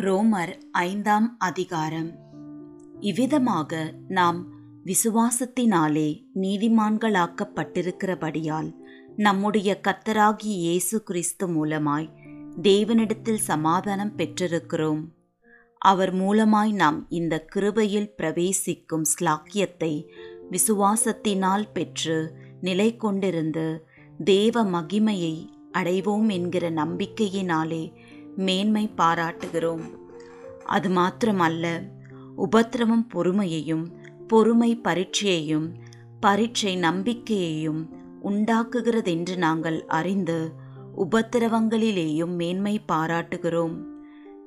ரோமர் ஐந்தாம் அதிகாரம். இவ்விதமாக நாம் விசுவாசத்தினாலே நீதிமான்களாக்கப்பட்டிருக்கிறபடியால் நம்முடைய கர்த்தராகிய இயேசு கிறிஸ்து மூலமாய் தேவனிடத்தில் சமாதானம் பெற்றிருக்கிறோம். அவர் மூலமாய் நாம் இந்த கிருபையில் பிரவேசிக்கும் ஸ்லாக்கியத்தை விசுவாசத்தினால் பெற்று நிலை கொண்டிருந்து தேவ மகிமையை அடைவோம் என்கிற நம்பிக்கையினாலே மேன்மை பாராட்டுகிறோம். அது மாத்திரமல்ல உபத்திரவம் பொறுமையையும் பொறுமை பரீட்சையையும் பரீட்சை நம்பிக்கையையும் உண்டாக்குகிறதென்று நாங்கள் அறிந்து உபத்திரவங்களிலேயும் மேன்மை பாராட்டுகிறோம்.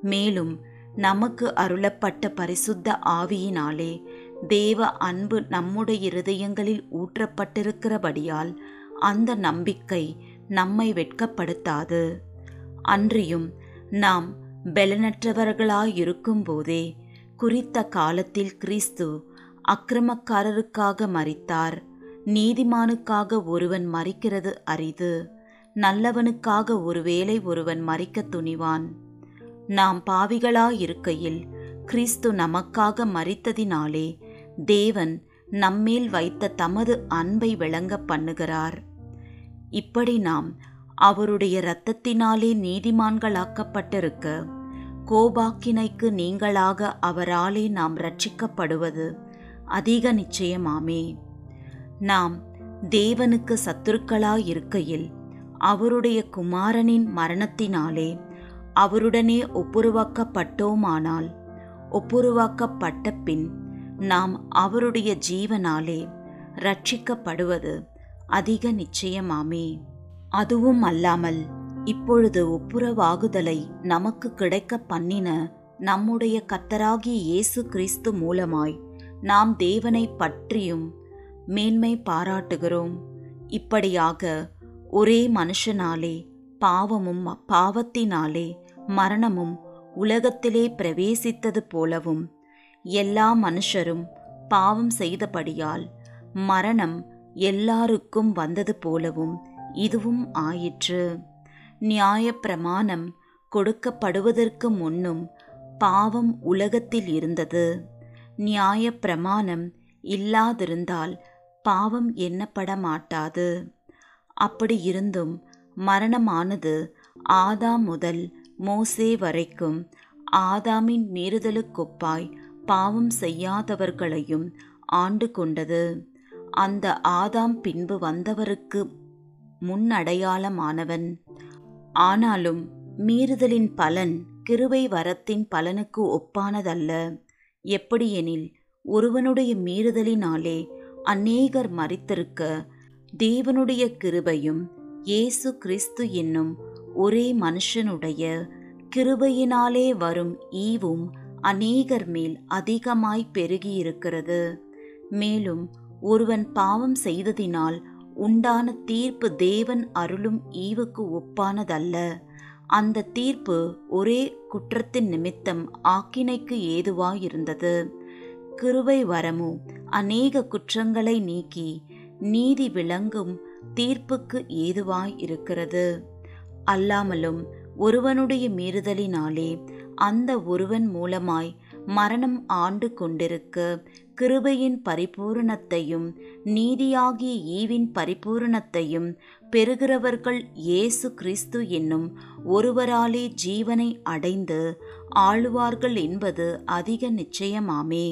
மேலும் நமக்கு அருளப்பட்ட பரிசுத்த ஆவியினாலே தேவ அன்பு நம்முடைய இருதயங்களில் ஊற்றப்பட்டிருக்கிறபடியால் அந்த நம்பிக்கை நம்மை வெட்கப்படுத்தாது. அன்றியும் நாம் பலனற்றவர்களாயிருக்கும்போதே குறித்த காலத்தில் கிறிஸ்து அக்கிரமக்காரருக்காக மறித்தார் நீதிமானுக்காக ஒருவன் மறிக்கிறது அரிது. நல்லவனுக்காக ஒருவேளை ஒருவன் மறிக்க துணிவான். நாம் பாவிகளாயிருக்கையில் கிறிஸ்து நமக்காக மறித்ததினாலே தேவன் நம்மேல் வைத்த தமது அன்பை விளங்க பண்ணுகிறார். இப்படி நாம் அவருடைய இரத்தத்தினாலே நீதிமான்களாக்கப்பட்டிருக்க கோபாக்கினைக்கு நீங்களாக அவராலே நாம் ரட்சிக்கப்படுவது அதிக நிச்சயமாமே. நாம் தேவனுக்கு சத்துருக்களாயிருக்கையில் அவருடைய குமாரனின் மரணத்தினாலே அவருடனே ஒப்புருவாக்கப்பட்டோமானால் ஒப்புருவாக்கப்பட்ட பின் நாம் அவருடைய ஜீவனாலே ரட்சிக்கப்படுவது அதிக நிச்சயமாமே. அதுவும் அல்லாமல் இப்பொழுது ஒப்புரவாகுதலை நமக்கு கிடைக்க பண்ணின நம்முடைய கத்தராகிய இயேசு கிறிஸ்து மூலமாய் நாம் தேவனை பற்றியும் மேன்மை பாராட்டுகிறோம். இப்படியாக ஒரே மனுஷனாலே பாவமும் பாவத்தினாலே மரணமும் உலகத்திலே பிரவேசித்தது போலவும் எல்லா மனுஷரும் பாவம் செய்தபடியால் மரணம் எல்லாருக்கும் வந்தது போலவும் இதுவும் ஆயிற்று. நியாயப்பிரமாணம் கொடுக்கப்படுவதற்கு முன்னும் பாவம் உலகத்தில் இருந்தது. நியாயப்பிரமாணம் இல்லாதிருந்தால் பாவம் எண்ணப்பட மாட்டாது அப்படி இருந்தும் மரணமானது ஆதாம் முதல் மோசே வரைக்கும் ஆதாமின் மீறுதலுக்கொப்பாய் பாவம் செய்யாதவர்களையும் ஆண்டு கொண்டது. அந்த ஆதாம் பின்பு வந்தவருக்கு முன்னடையாளமானவன். ஆனாலும் மீறுதலின் பலன் கிருபை வரத்தின் பலனுக்கு ஒப்பானதல்ல. எப்படியெனில் ஒருவனுடைய மீறுதலினாலே அநேகர் மறித்திருக்க தேவனுடைய கிருபையும் இயேசு கிறிஸ்து என்னும் ஒரே மனுஷனுடைய கிருபையினாலே வரும் ஈவும் அநேகர் மேல் அதிகமாய் பெருகியிருக்கிறது. மேலும் ஒருவன் பாவம் செய்ததினால் உண்டான தீர்ப்பு தேவன் அருளும் ஈவுக்கு ஒப்பானதல்ல. அந்த தீர்ப்பு ஒரே குற்றத்தின் நிமித்தம் ஆக்கினைக்கு ஏதுவாயிருந்தது. கிருவை வரமோ அநேக குற்றங்களை நீக்கி நீதி விளங்கும் தீர்ப்புக்கு ஏதுவாய் இருக்கிறது அல்லாமலும் ஒருவனுடைய மீறுதலினாலே அந்த ஒருவன் மூலமாய் மரணம் ஆண்டு கொண்டிருக்க கிருபையின் பரிபூரணத்தையும் நீதியாகிய ஈவின் பரிபூரணத்தையும் பெறுகிறவர்கள் இயேசு கிறிஸ்து என்னும் ஒருவராலே ஜீவனை அடைந்து ஆளுவார்கள் என்பது அதிக நிச்சயமாமே.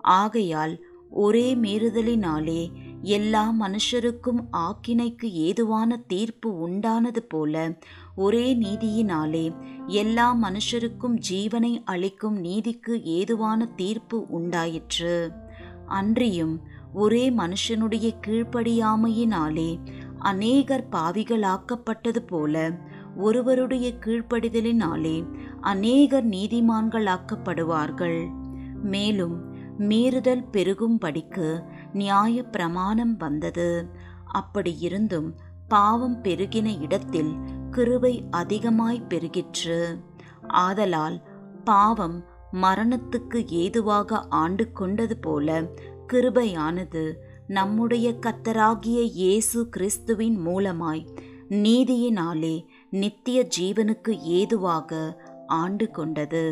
ஆகையால் ஒரே மீறுதலினாலே எல்லா மனுஷருக்கும் ஆக்கினைக்கு ஏதுவான தீர்ப்பு உண்டானது போல ஒரே நீதியினாலே எல்லா மனுஷருக்கும் ஜீவனை அளிக்கும் நீதிக்கு ஏதுவான தீர்ப்பு உண்டாயிற்று. அன்றியும் ஒரே மனுஷனுடைய கீழ்ப்படியாமையினாலே அநேகர் பாவிகளாக்கப்பட்டது போல ஒருவருடைய கீழ்ப்படிதலினாலே அநேகர் நீதிமான்களாக்கப்படுவார்கள். மேலும் மீறுதல் பெருகும்படிக்கு நியாய பிரமாணம் வந்தது. அப்படி இருந்தும் பாவம் பெருகின இடத்தில் கிருபை அதிகமாய் பெருகிற்று. ஆதலால் பாவம் மரணத்துக்கு ஏதுவாக ஆண்டு கொண்டது போல கிருபையானது நம்முடைய கத்தராகிய இயேசு கிறிஸ்துவின் மூலமாய் நீதியினாலே நித்திய ஜீவனுக்கு ஏதுவாக ஆண்டு கொண்டது.